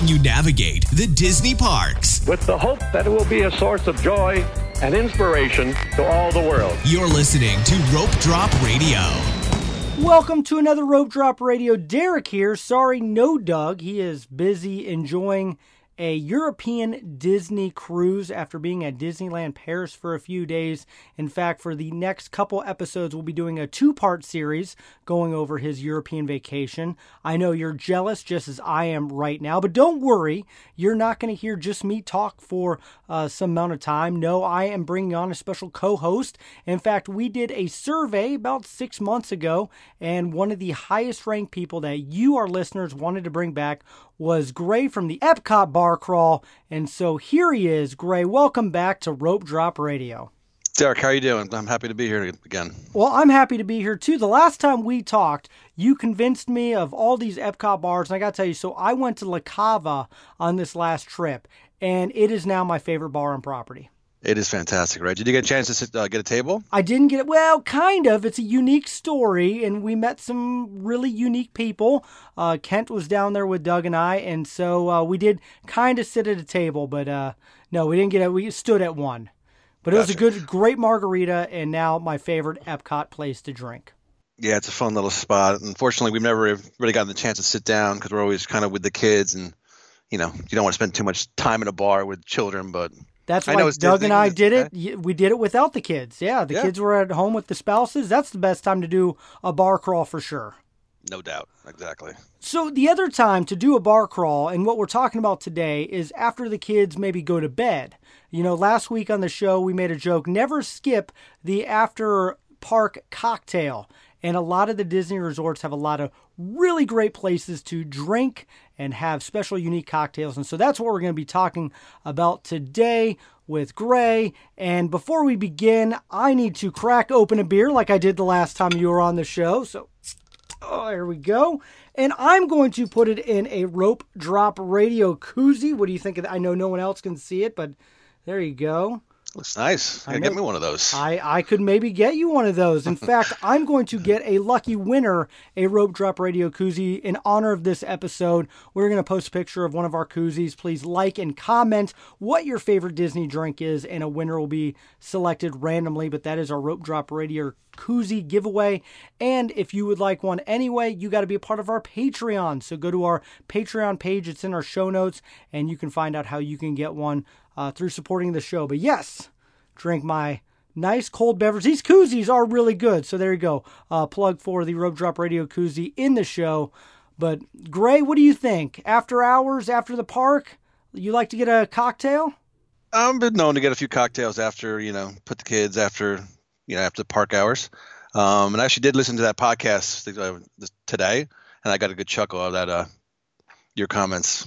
helping you navigate the Disney parks. with the hope that it will be a source of joy and inspiration to all the world. You're listening to Rope Drop Radio. Welcome to another Rope Drop Radio. Derek here. Sorry, no Doug. He is busy enjoying a European Disney cruise after being at Disneyland Paris for a few days. In fact, for the next couple episodes, we'll be doing a two part series going over his European vacation. I know you're jealous just as I am right now, but don't worry. You're not going to hear just me talk for uh, some amount of time. No, I am bringing on a special co host. In fact, we did a survey about six months ago, and one of the highest ranked people that you, our listeners, wanted to bring back was Gray from the Epcot Bar Crawl. And so here he is. Gray, welcome back to Rope Drop Radio. Derek, how are you doing? I'm happy to be here again. Well, I'm happy to be here too. The last time we talked, you convinced me of all these Epcot bars, and I got to tell you, so I went to La Cava on this last trip, and it is now my favorite bar on property. It is fantastic, right? Did you get a chance to sit, uh, get a table? I didn't get it. Well, kind of. It's a unique story, and we met some really unique people. Uh, Kent was down there with Doug and I, and so uh, we did kind of sit at a table, but uh, no, we didn't get it. We stood at one. But it was a good, great margarita, and now my favorite Epcot place to drink. Yeah, it's a fun little spot. Unfortunately, we've never really gotten the chance to sit down because we're always kind of with the kids, and you know, you don't want to spend too much time in a bar with children. But That's why Doug Disney, and I did it. okay. We did it without the kids. Yeah, the Yeah. kids were at home with the spouses. That's the best time to do a bar crawl for sure. no doubt, exactly. So the other time to do a bar crawl, and what we're talking about today is after the kids maybe go to bed. You know, last week on the show we made a joke: never skip the after park cocktail. And a lot of the Disney resorts have a lot of really great places to drink and have special, unique cocktails. And so that's what we're going to be talking about today with Gray. And before we begin, I need to crack open a beer like I did the last time you were on the show. So Oh, there we go. And I'm going to put it in a rope drop radio koozie. What do you think of that? I know no one else can see it, but there you go. Looks nice. I get me one of those. I, I could maybe get you one of those. In fact, I'm going to get a lucky winner a rope drop radio koozie in honor of this episode. We're going to post a picture of one of our koozies. Please like and comment what your favorite Disney drink is, and a winner will be selected randomly. But that is our rope drop radio koozie giveaway. And if you would like one anyway, you got to be a part of our Patreon. So go to our Patreon page, it's in our show notes, and you can find out how you can get one uh, through supporting the show. But yes, drink my nice cold beverage. These koozies are really good. So there you go. Uh, plug for the Rope Drop Radio koozie in the show. But Gray, what do you think? After hours, after the park, you like to get a cocktail? I've been known to get a few cocktails after you know put the kids after you know after park hours. Um, and I actually did listen to that podcast uh, today, and I got a good chuckle out of that. Uh, your comments.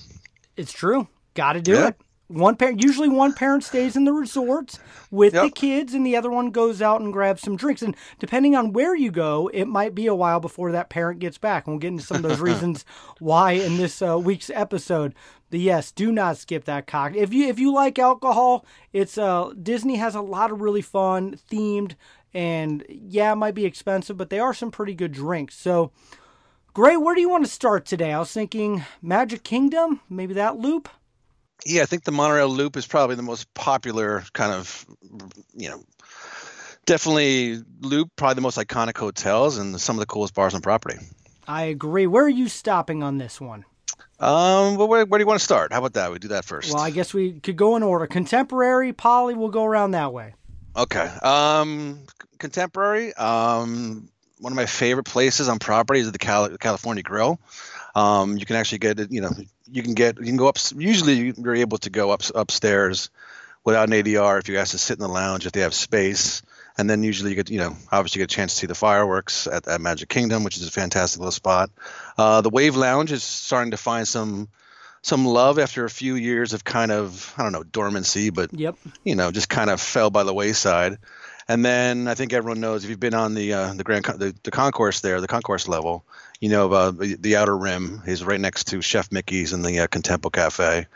It's true. Got to do Yeah. it. One parent, usually one parent stays in the resort with the kids, and the other one goes out and grabs some drinks. And depending on where you go, it might be a while before that parent gets back. And we'll get into some of those reasons why in this uh, week's episode. But yes, do not skip that cocktail. If you if you like alcohol, it's uh Disney has a lot of really fun themed, and yeah, it might be expensive, but they are some pretty good drinks. So. Gray, where do you want to start today? I was thinking Magic Kingdom, maybe that loop. Yeah, I think the monorail loop is probably the most popular kind of, you know, definitely loop, probably the most iconic hotels and some of the coolest bars on property. I agree. Where are you stopping on this one? Um, well, where, where do you want to start? How about that? We do that first. Well, I guess we could go in order. Contemporary, Poly, we'll go around that way. Okay. Um, contemporary. Um, one of my favorite places on property is the Cal- California Grill. Um, you can actually get it. You know, you can get you can go up. Usually, you're able to go up upstairs without an ADR if you ask to sit in the lounge if they have space. And then usually you get, you know, obviously you get a chance to see the fireworks at, at Magic Kingdom, which is a fantastic little spot. Uh, the Wave Lounge is starting to find some some love after a few years of kind of I don't know dormancy, but Yep. you know, just kind of fell by the wayside. And then I think everyone knows if you've been on the uh, the grand Con- the, the concourse there, the concourse level, you know uh, the, outer rim is right next to Chef Mickey's and the uh, Contempo Cafe.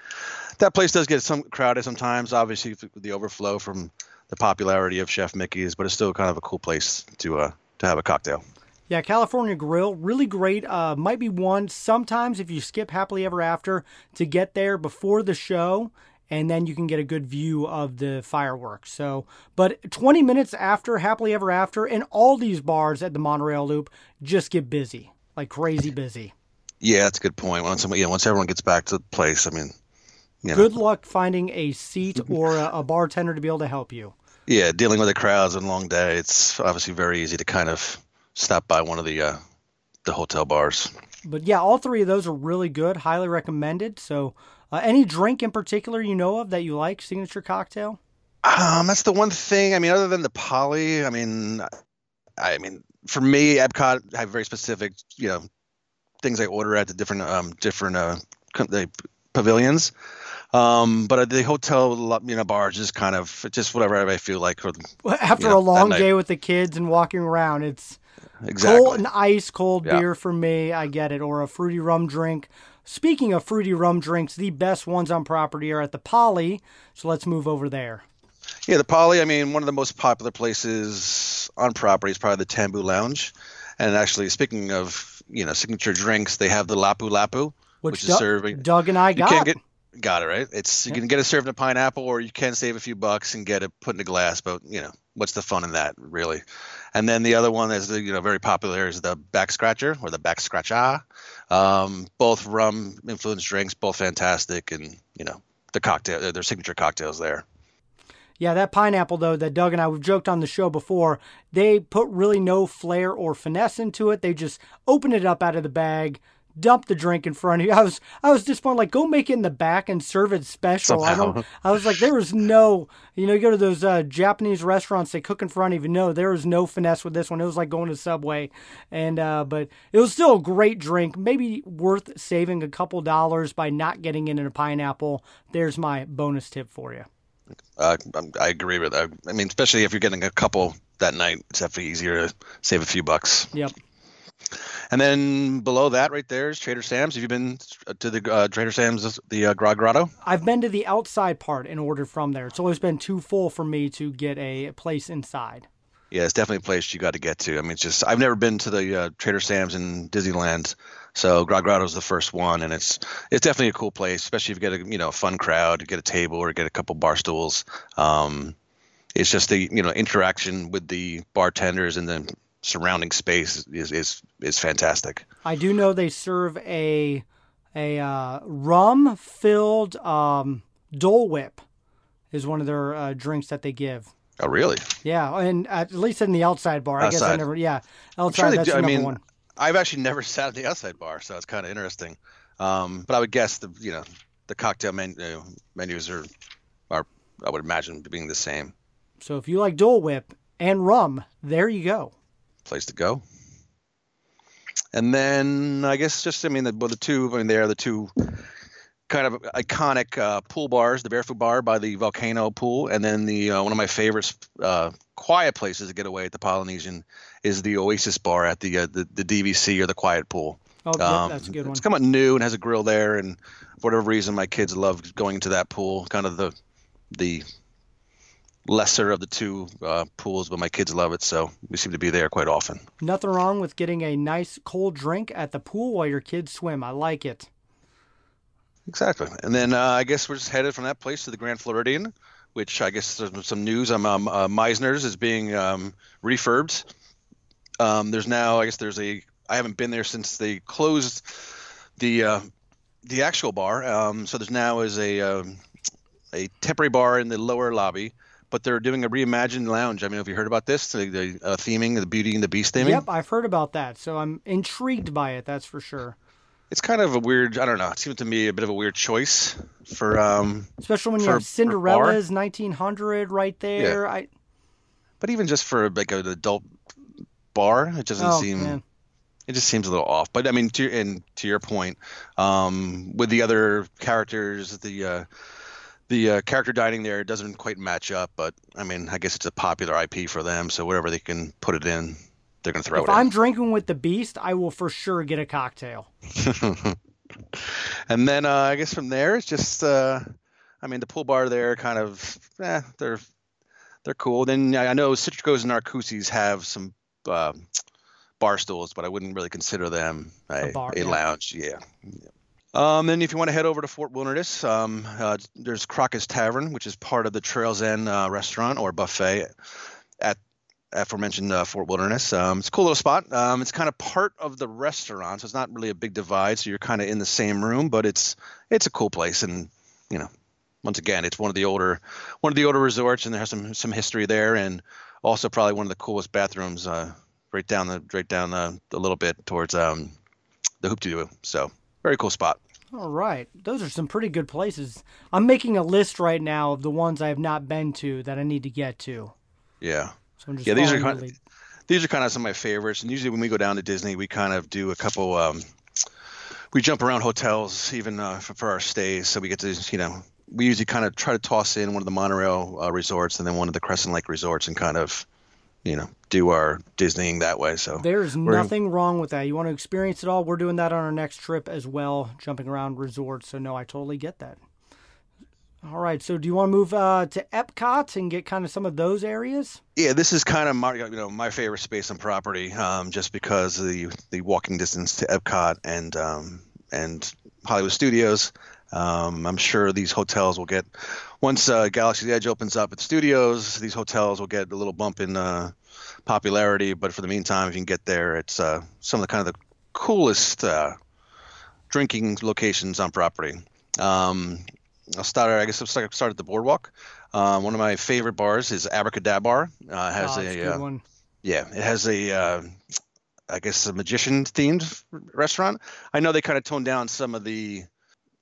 That place does get some crowded sometimes, obviously the overflow from the popularity of Chef Mickey's, but it's still kind of a cool place to uh, to have a cocktail. Yeah, California Grill, really great. Uh, might be one sometimes if you skip Happily Ever After to get there before the show, and then you can get a good view of the fireworks. So, but 20 minutes after Happily Ever After, and all these bars at the Monorail Loop just get busy, like crazy busy. Yeah, that's a good point. Once yeah, once everyone gets back to the place, I mean, you know, Good luck finding a seat or a, a bartender to be able to help you. yeah, dealing with the crowds and long day, it's obviously very easy to kind of stop by one of the uh, the hotel bars. But yeah, all three of those are really good, highly recommended. So, uh, any drink in particular you know of that you like, signature cocktail? Um, that's the one thing. I mean, other than the poly, I mean, I mean, for me, Epcot I have very specific, you know, things I order at the different um different uh the pavilions. Um, but the hotel, you know, bars just kind of just whatever I feel like. Or, After Yeah, a long day with the kids and walking around, it's exactly. cold and ice cold Yeah. beer for me. I get it. Or a fruity rum drink. Speaking of fruity rum drinks, the best ones on property are at the Poly. So let's move over there. Yeah, the Poly. I mean, one of the most popular places on property is probably the Tambu Lounge. And actually, speaking of you know signature drinks, they have the Lapu Lapu, Which, which, is Doug, serving. Doug and I You got. get got it right. It's you can get it served in a pineapple, or you can save a few bucks and get it put in a glass. But you know, what's the fun in that, really? And then the other one that's you know very popular is the back scratcher or the back scratcha. Um, both rum influenced drinks, both fantastic, and you know the cocktail, their signature cocktails there. Yeah, that pineapple though that Doug and I we've joked on the show before, they put really no flair or finesse into it. They just open it up out of the bag, dump the drink in front of you. I was I was disappointed. Like, go make it in the back and serve it special. I don't. I was like, there was no. You know, you go to those uh, Japanese restaurants, they cook in front of you. No, there was no finesse with this one. It was like going to Subway, and uh, but it was still a great drink. Maybe worth saving a couple dollars by not getting it in a pineapple. There's my bonus tip for you. Uh, I'm- agree with that. I mean, especially if you're getting a couple that night, it's definitely easier to save a few bucks. Yep. And then below that, right there is Trader Sam's. Have you been to the uh, Trader Sam's, the uh, Grog Grotto? I've been to the outside part and ordered from there. It's always been too full for me to get a place inside. Yeah, it's definitely a place you got to get to. I mean, it's just I've never been to the uh, Trader Sam's in Disneyland, so Grotto the first one, and it's it's definitely a cool place, especially if you get a you know fun crowd, get a table or get a couple bar stools. Um, it's just the you know interaction with the bartenders and the surrounding space is is is fantastic. I do know they serve a a uh, rum filled um, Dole Whip is one of their uh, drinks that they give. Oh, really? Yeah, and at least in the outside bar. I guess I never. Yeah, outside. sure that's do. I number mean, one. I've actually never sat at the outside bar, so it's kind of interesting. Um, but I would guess the you know the cocktail menu menus are are I would imagine being the same So if you like Dole Whip and rum, there you go. place to go. And then I guess just I mean the well, the two I mean they are the two kind of iconic uh, pool bars, the Barefoot Bar by the Volcano Pool, and then the uh, one of my favorites uh, quiet places to get away at the Polynesian is the Oasis Bar at the uh, the, the DVC or the Quiet Pool. Oh, Um, that's a good one. It's come out new and has a grill there, and for whatever reason, my kids love going to that pool. Kind of the the lesser of the two uh, pools, but my kids love it, so we seem to be there quite often. Nothing wrong with getting a nice cold drink at the pool while your kids swim. I like it. Exactly. And then uh, I guess we're just headed from that place to the Grand Floridian, which I guess there's some news. Um, um, uh, Mizner's is being um, refurbed. Um, there's now, I guess there's a. I haven't been there since they closed the uh, the actual bar. Um, so there's now is a um, a temporary bar in the lower lobby, but they're doing a reimagined lounge. I mean, have you heard about this? The, the uh, theming, the Beauty and the Beast theming. Yep, I've heard about that, so I'm intrigued by it. That's for sure. It's kind of a weird. I don't know. It seems to me a bit of a weird choice for. Um, Especially when you For- have Cinderella's 1900 right there. I but even just for like an adult bar, it doesn't oh seem. man, It just seems a little off. But I mean, to and to your point, um, with the other characters, the uh, the uh, character dining there doesn't quite match up. But I mean, I guess it's a popular IP for them, so whatever they can put it in, they're gonna throw if it I'm in. drinking with the Beast, I will for sure get a cocktail. and then uh, I guess from there it's just, uh, I mean, the pool bar there kind of, eh, they're they're cool. Then I I know Citricos and Narcoossee's have some uh, bar stools, but I wouldn't really consider them a, A bar, a yeah. lounge. Yeah. Um, then if you want to head over to Fort Wilderness, um, uh, there's Crockett's Tavern, which is part of the Trails End uh, restaurant or buffet at aforementioned uh, Fort Wilderness. Um, it's a cool little spot. Um, it's kind of part of the restaurant, so it's not really a big divide. So you're kind of in the same room, but it's it's a cool place, and you know, once again, it's one of the older one of the older resorts, and there has some some history there, and also probably one of the coolest bathrooms uh, right down the right down the, the little bit towards um, the hoop to So very cool spot. All right. Those are some pretty good places. I'm making a list right now of the ones I have not been to that I need to get to. Yeah. So I'm just Yeah, these are kind of, these are kind of some of my favorites. And usually when we go down to Disney, we kind of do a couple. Um, we jump around hotels even uh, for, for our stays, so we get to you know we usually kind of try to toss in one of the monorail uh, resorts and then one of the Crescent Lake resorts and kind of you know do our Disneying that way. So There's nothing wrong with that. You want to experience it all? We're doing that on our next trip as well, jumping around resorts. So, no, I totally get that. All right. So, do you want to move uh, to Epcot and get kind of some of those areas? Yeah, this is kind of my you know my favorite space on property, um, just because the the walking distance to Epcot and um, and Hollywood Studios. Um, I'm sure these hotels will get once uh, Galaxy's Edge opens up at the studios. These hotels will get a little bump in uh, popularity, but for the meantime, if you can get there, it's uh, some of the kind of the coolest uh, drinking locations on property. Um, I'll start. I guess I'll start, start at the boardwalk. Um, one of my favorite bars is Abracadabar. Uh, has oh, a good uh, one. yeah, it has a uh, I guess a magician themed restaurant. I know they kind of toned down some of the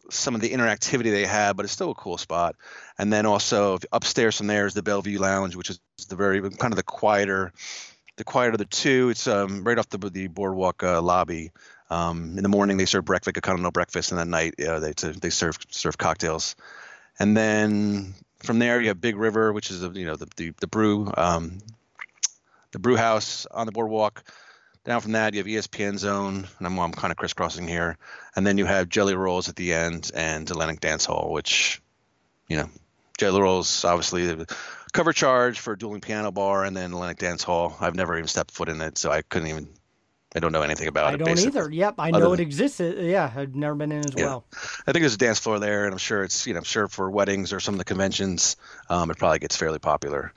some of the interactivity they had, but it's still a cool spot. And then also upstairs from there is the Bellevue Lounge, which is the very kind of the quieter the quieter of the two. It's um, right off the the boardwalk uh, lobby. Um, in the morning they serve breakfast, a continental breakfast, and at night uh, they they serve serve cocktails. And then from there you have Big River, which is the you know the the, the brew um, the brew house on the boardwalk. Down from that, you have ESPN Zone, and I'm, I'm kind of crisscrossing here. And then you have Jelly Rolls at the end and Atlantic Dance Hall, which, you know, Jelly Rolls obviously cover charge for a Dueling Piano Bar, and then Atlantic Dance Hall. I've never even stepped foot in it, so I couldn't even. I don't know anything about I it. I don't basically. either. Yep, I Other know it exists. Uh, Yeah, I've never been in as Yeah. well. I think there's a dance floor there, and I'm sure it's you know I'm sure for weddings or some of the conventions, um, it probably gets fairly popular.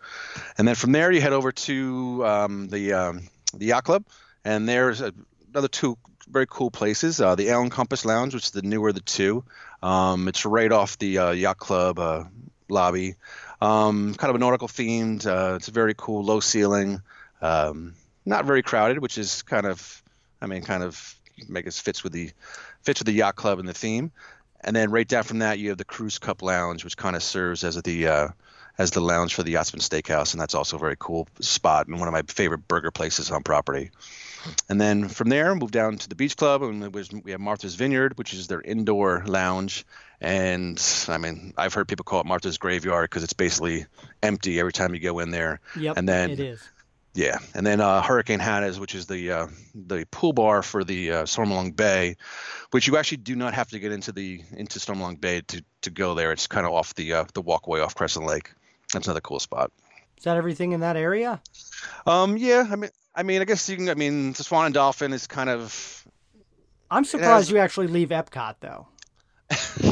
And then from there you head over to um, the um, the yacht club, and there's a, another two very cool places. Uh, the Ale and Compass Lounge, which is the newer of the two. Um, it's right off the uh, yacht club uh, lobby. Um, kind of a nautical themed. Uh, it's very cool, low ceiling, um, not very crowded, which is kind of, I mean, kind of make us fits with the fits with the yacht club and the theme. And then right down from that, you have the Crew's Cup Lounge, which kind of serves as the uh, as the lounge for the Yachtsman Steakhouse, and that's also a very cool spot and one of my favorite burger places on property. And then from there, move down to the Beach Club, and we have Martha's Vineyard, which is their indoor lounge. And I mean, I've heard people call it Martha's Graveyard because it's basically empty every time you go in there. Yep, And then it is. Yeah, and then uh, Hurricane Hannah's, which is the uh, the pool bar for the uh, Stormalong Bay, which you actually do not have to get into the into Stormalong Bay to, to go there. It's kind of off the uh, the walkway off Crescent Lake. That's another cool spot. Is that everything in that area? Um, yeah, I mean, I mean, I guess you can. I mean, the Swan and Dolphin is kind of I'm surprised you actually leave Epcot though.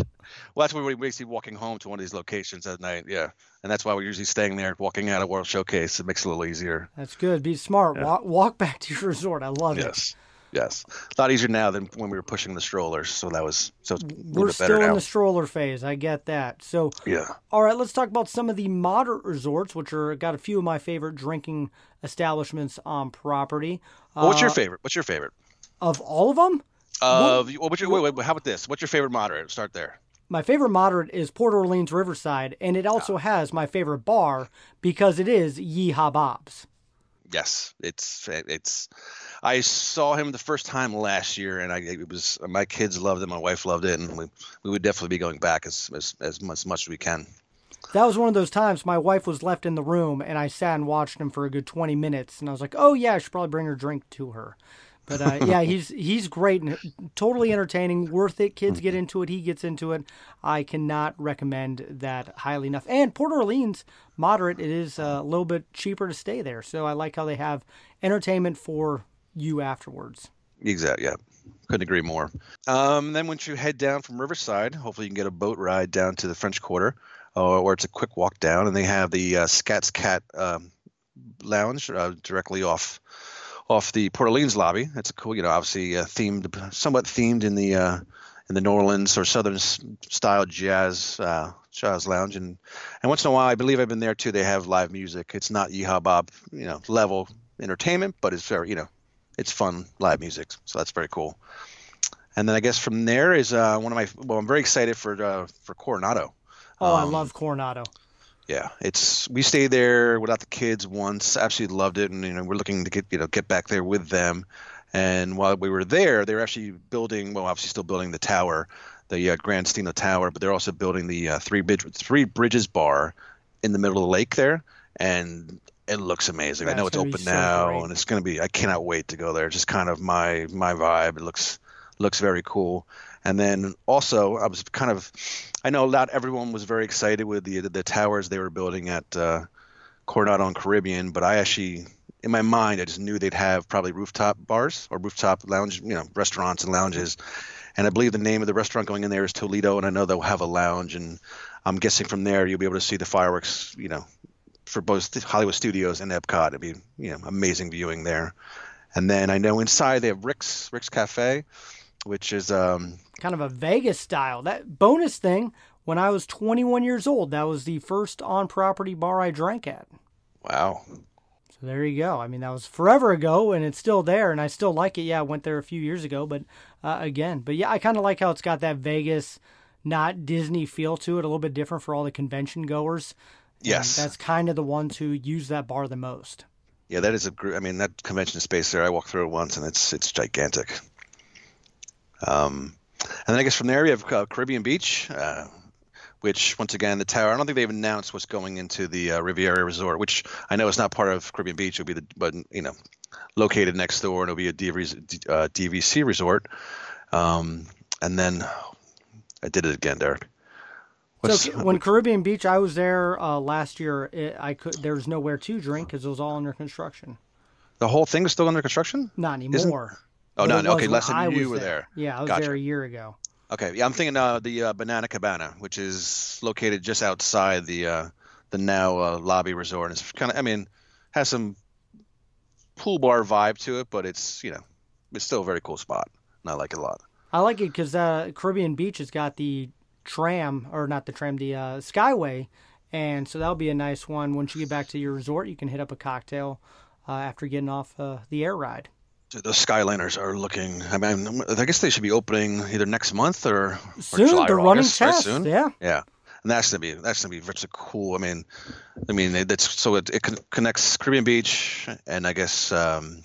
well, that's where we're basically walking home to one of these locations at night. Yeah, and that's why we're usually staying there, walking out of World Showcase. It makes it a little easier. That's good. Be smart. Walk, walk back to your resort. I love it. Yes. Yes, a lot easier now than when we were pushing the strollers. So that was so it's We're still in now. the stroller phase. I get that. So, Yeah. all right, let's talk about some of the moderate resorts, which are got a few of my favorite drinking establishments on property. Well, what's your Uh, favorite? What's your favorite? Of all of them, Uh, what, what's your, wait, wait, how about this? What's your favorite moderate? Start there. My favorite moderate is Port Orleans Riverside, and it also ah. has my favorite bar because it is Yeehaw Bob's. Yes, it's it's. I saw him the first time last year, and I it was my kids loved it, my wife loved it, and we, we would definitely be going back as as as much, as much as we can. That was one of those times my wife was left in the room, and I sat and watched him for a good twenty minutes, and I was like, "Oh yeah, I should probably bring her drink to her." But uh, yeah, he's he's great and totally entertaining, worth it. Kids get into it, he gets into it. I cannot recommend that highly enough. And Port Orleans, moderate, it is uh, a little bit cheaper to stay there, so I like how they have entertainment for you afterwards. Exactly. Yeah. Couldn't agree more. Um, then once you head down from Riverside, hopefully you can get a boat ride down to the French Quarter, or, or it's a quick walk down, and they have the uh, Scat Cat's um, Lounge uh, directly off off the Port Orleans lobby. It's a cool, you know, obviously uh, themed, somewhat themed in the uh, in the New Orleans or Southern style jazz uh, jazz lounge, and and once in a while, I believe I've been there too. They have live music. It's not Yeehaw Bob, you know, level entertainment, but it's very, you know, it's fun live music. So that's very cool. And then I guess from there is uh, one of my well, I'm very excited for uh, for Coronado. Oh, um, I love Coronado. Yeah, it's we stayed there without the kids once. Absolutely loved it, and you know we're looking to get you know get back there with them. And while we were there, they were actually building, well, obviously still building the tower, the uh, Gran Destino Tower, but they're also building the uh, three, bridge, three Bridges Bar in the middle of the lake there. And it looks amazing. I know it's open so now, great. and it's going to be. I cannot wait to go there. It's just kind of my my vibe. It looks looks very cool. And then also, I was kind of, I know not everyone was very excited with the the towers they were building at uh, Coronado and Caribbean, but I actually in my mind, I just knew they'd have probably rooftop bars or rooftop lounge, you know, restaurants and lounges. And I believe the name of the restaurant going in there is Toledo, and I know they'll have a lounge. And I'm guessing from there you'll be able to see the fireworks, you know, for both Hollywood Studios and Epcot. It'd be, you know, amazing viewing there. And then I know inside they have Rix Rix Cafe, which is um, kind of a Vegas style. That bonus thing. When I was 21 years old, that was the first on-property bar I drank at. Wow. So there you go. I mean, that was forever ago, and it's still there, and I still like it. Yeah, I went there a few years ago, but uh, again, but yeah, I kind of like how it's got that Vegas, not Disney feel to it. A little bit different for all the convention goers. Yes, and that's kind of the ones who use that bar the most. Yeah, that is a group. I mean, that convention space there. I walked through it once, and it's it's gigantic. Um, and then I guess from there we have uh, Caribbean Beach. Uh, which once again the tower. I don't think they've announced what's going into the uh, Riviera Resort, which I know is not part of Caribbean Beach. It'll be the but you know located next door, and it'll be a DVC, uh, DVC resort. Um, and then I did it again, Derek. What's, so when Caribbean Beach, I was there uh, last year. It, I could there was nowhere to drink because it was all under construction. The whole thing is still under construction. Not anymore. Isn't... Oh no, okay, less than you were there. there. Yeah, I was gotcha. there a year ago. Okay, yeah, I'm thinking uh, the uh, Banana Cabana, which is located just outside the uh, the now uh, lobby resort. It's kind of, I mean, has some pool bar vibe to it, but it's you know, it's still a very cool spot, and I like it a lot. I like it because uh, Caribbean Beach has got the tram, or not the tram, the uh, Skyway, and so that'll be a nice one. Once you get back to your resort, you can hit up a cocktail after getting off the air ride. The Skyliners are looking. I mean, I guess they should be opening either next month or, soon. Or July They're running August, tests. Soon. Yeah. Yeah. And that's gonna be that's gonna be such cool. I mean, I mean that's so it, it connects Caribbean Beach and I guess um,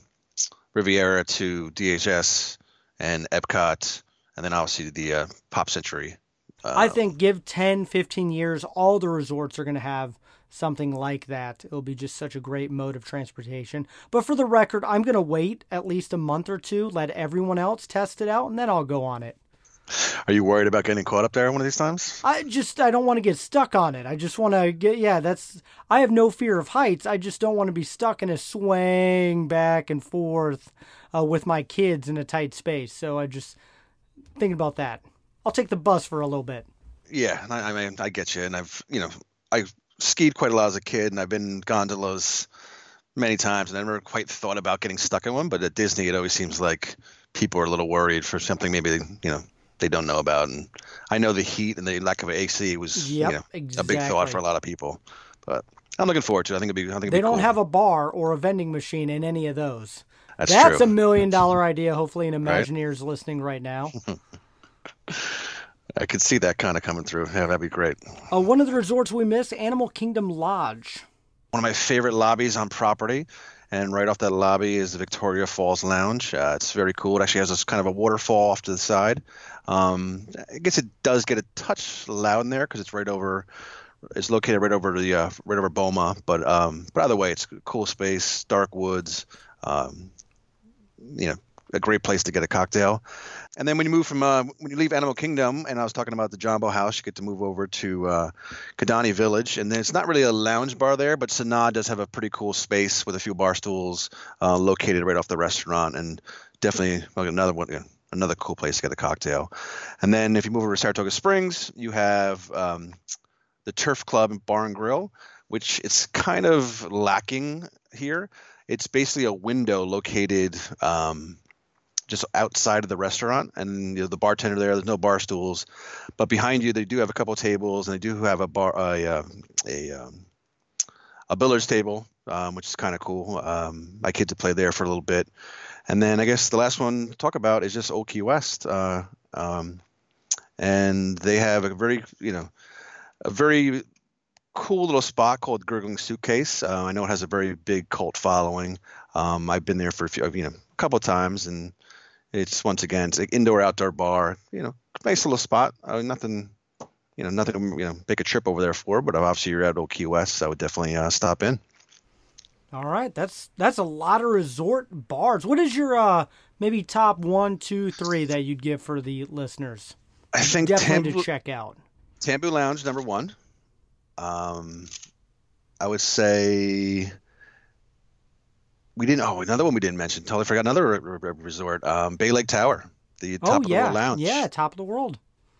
Riviera to DHS and Epcot, and then obviously the uh, Pop Century. Uh, I think give 10, 15 years, all the resorts are going to have something like that. It'll be just such a great mode of transportation. But for the record, I'm going to wait at least a month or two, let everyone else test it out, and then I'll go on it. Are you worried about getting caught up there one of these times? I just I don't want to get stuck on it. I just want to get yeah, that's I have no fear of heights. I just don't want to be stuck in a swaying back and forth uh, with my kids in a tight space. So I just thinking about that. I'll take the bus for a little bit. Yeah, I, I mean I get you, and I've you know I skied quite a lot as a kid, and I've been gondolas many times, and I never quite thought about getting stuck in one. But at Disney, it always seems like people are a little worried for something maybe you know they don't know about. And I know the heat and the lack of AC was yep, you know, exactly. a big thought for a lot of people. But I'm looking forward to. it. I think it'll be. I think they don't cool. have a bar or a vending machine in any of those. That's, That's a million dollar idea. Hopefully, an Imagineers right? listening right now. I could see that kind of coming through. Yeah, that'd be great. Uh, one of the resorts we missed, Animal Kingdom Lodge. One of my favorite lobbies on property. And right off that lobby is the Victoria Falls Lounge. Uh, it's very cool. It actually has this kind of a waterfall off to the side. Um, I guess it does get a touch loud in there because it's right over. It's located right over the uh, right over Boma, but um, but either way, it's a cool space, dark woods. Um, you know, a great place to get a cocktail. And then when you move from uh, when you leave Animal Kingdom, and I was talking about the Jambo House, you get to move over to uh, Village, and then it's not really a lounge bar there, but Sanaa does have a pretty cool space with a few bar stools uh, located right off the restaurant, and definitely another one. Another cool place to get a cocktail, and then if you move over to Saratoga Springs, you have um, the Turf Club Bar and Grill, which it's kind of lacking here. It's basically a window located um, just outside of the restaurant, and you know, the bartender there. There's no bar stools, but behind you they do have a couple tables, and they do have a bar a uh, a, um, a billiards table, um, which is kind of cool. Um, my kids have played there for a little bit, and then I guess the last one to talk about is just Old Key West, uh, um, and they have a very you know a very cool little spot called Gurgling Suitcase. Uh, I know it has a very big cult following. Um, I've been there for a few, you know, a couple of times, and it's once again it's an indoor outdoor bar. You know, nice little spot. Uh, nothing, you know, nothing you know make a trip over there for. But obviously you're at Old Key West, so I would definitely uh, stop in. All right, that's that's a lot of resort bars. What is your uh maybe top one, two, three that you'd give for the listeners? I think definitely Tambu, to check out. Tambu Lounge number one. Um, I would say we didn't. Oh, another one we didn't mention. Totally forgot. Another resort, um, Bay Lake Tower, the top oh, of the yeah. world lounge. Yeah, top of the world.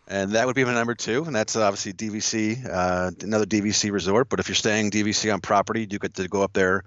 And that would be my number two, and that's obviously DVC, uh, another DVC resort. But if you're staying DVC on property, you get to go up there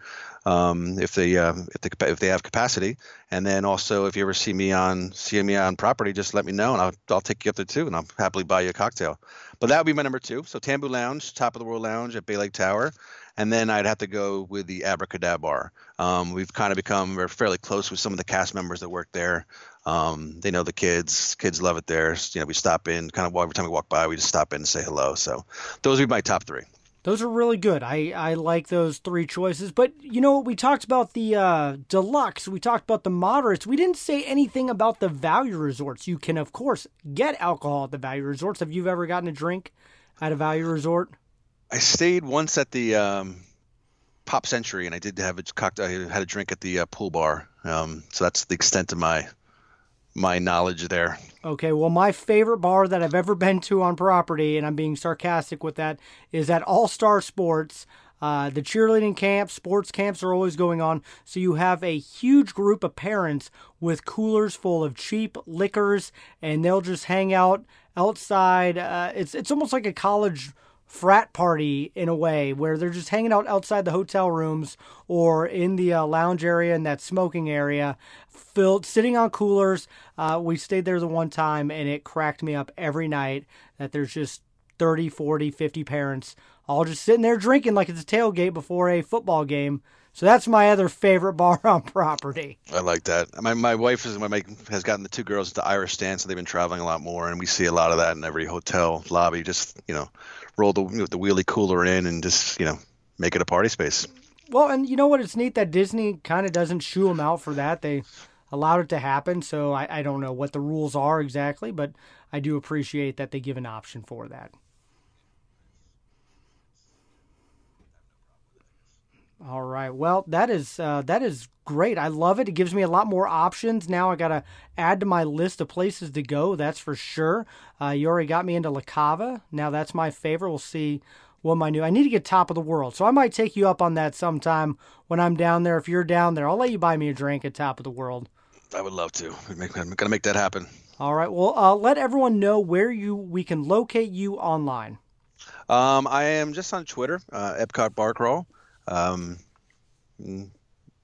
um, if they uh, if they if they have capacity. And then also, if you ever see me on see me on property, just let me know, and I'll I'll take you up there too, and I'll happily buy you a cocktail. But that would be my number two. So Tambu Lounge, top of the world lounge at Bay Lake Tower, and then I'd have to go with the Abracadabar. Um, we've kind of become we're fairly close with some of the cast members that work there. Um, they know the kids. Kids love it there. You know, we stop in kind of every time we walk by, we just stop in and say hello. So those would be my top three. Those are really good. I, I like those three choices. But you know what? We talked about the uh, deluxe. We talked about the moderates. We didn't say anything about the value resorts. You can, of course, get alcohol at the value resorts. Have you ever gotten a drink at a value resort? I stayed once at the um, Pop Century, and I did have a cocktail. I had a drink at the uh, pool bar. Um, so that's the extent of my my knowledge there. Okay, well, my favorite bar that I've ever been to on property, and I'm being sarcastic with that, is at All Star Sports. Uh, the cheerleading camps, sports camps are always going on. So you have a huge group of parents with coolers full of cheap liquors, and they'll just hang out outside. Uh, it's it's almost like a college frat party in a way where they're just hanging out outside the hotel rooms or in the uh, lounge area and that smoking area filled sitting on coolers uh, we stayed there the one time and it cracked me up every night that there's just 30 40 50 parents all just sitting there drinking like it's a tailgate before a football game so that's my other favorite bar on property. I like that. My my wife is my has gotten the two girls into Irish dance, so they've been traveling a lot more, and we see a lot of that in every hotel lobby. Just you know, roll the you know, the wheelie cooler in and just you know make it a party space. Well, and you know what? It's neat that Disney kind of doesn't shoo them out for that. They allowed it to happen, so I, I don't know what the rules are exactly, but I do appreciate that they give an option for that. All right. Well, that is uh, that is great. I love it. It gives me a lot more options. Now I got to add to my list of places to go. That's for sure. Uh, you already got me into La Cava. Now that's my favorite. We'll see what my new. I need to get top of the world, so I might take you up on that sometime when I'm down there. If you're down there, I'll let you buy me a drink at top of the world. I would love to. I'm gonna make that happen. All right. Well, uh, let everyone know where you we can locate you online. Um, I am just on Twitter, uh, Epcot Bar Crawl. Um,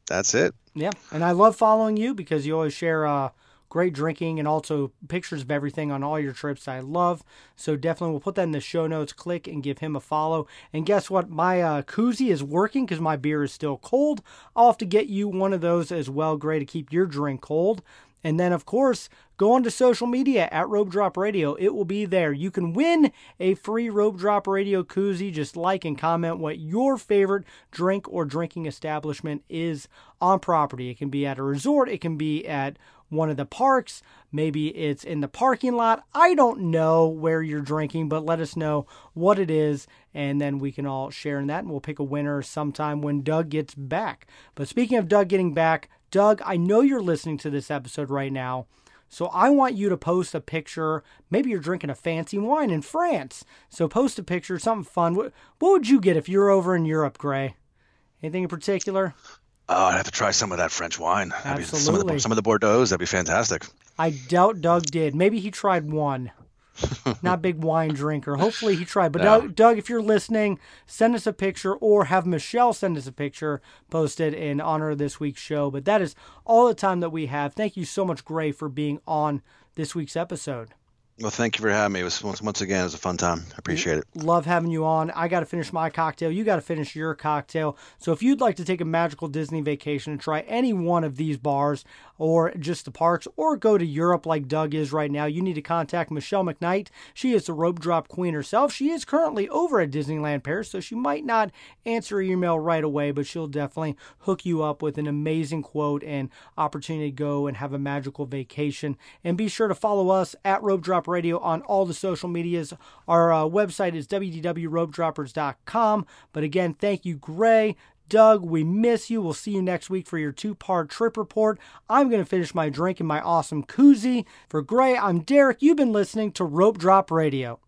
that's it. Yeah, and I love following you because you always share uh, great drinking and also pictures of everything on all your trips. I love so definitely we'll put that in the show notes. Click and give him a follow. And guess what? My uh, koozie is working because my beer is still cold. I'll have to get you one of those as well. Great to keep your drink cold. And then, of course, go onto social media at Rope Drop Radio. It will be there. You can win a free Rope Drop Radio koozie. Just like and comment what your favorite drink or drinking establishment is on property. It can be at a resort, it can be at one of the parks. Maybe it's in the parking lot. I don't know where you're drinking, but let us know what it is, and then we can all share in that, and we'll pick a winner sometime when Doug gets back. But speaking of Doug getting back, Doug, I know you're listening to this episode right now. So I want you to post a picture. Maybe you're drinking a fancy wine in France. So post a picture, something fun. What, what would you get if you're over in Europe, Gray? Anything in particular? Oh, I'd have to try some of that French wine. Be- some of Absolutely. the some of the Bordeaux. That'd be fantastic. I doubt Doug did. Maybe he tried one. Not a big wine drinker. Hopefully he tried. But No. Doug, Doug, if you're listening, send us a picture or have Michelle send us a picture posted in honor of this week's show. But that is all the time that we have. Thank you so much, Gray, for being on this week's episode. Well, thank you for having me. It was once once again, it was a fun time. I appreciate it. Love having you on. I got to finish my cocktail. You got to finish your cocktail. So if you'd like to take a magical Disney vacation and try any one of these bars or just the parks or go to Europe like Doug is right now, you need to contact Michelle McKnight. She is the rope drop queen herself. She is currently over at Disneyland Paris, so she might not answer your email right away, but she'll definitely hook you up with an amazing quote and opportunity to go and have a magical vacation. And be sure to follow us at Rope Drop Radio on all the social medias. Our uh, website is www.ropedroppers.com. But again, thank you, Gray. Doug, we miss you. We'll see you next week for your two part trip report. I'm going to finish my drink in my awesome koozie. For Gray, I'm Derek. You've been listening to Rope Drop Radio.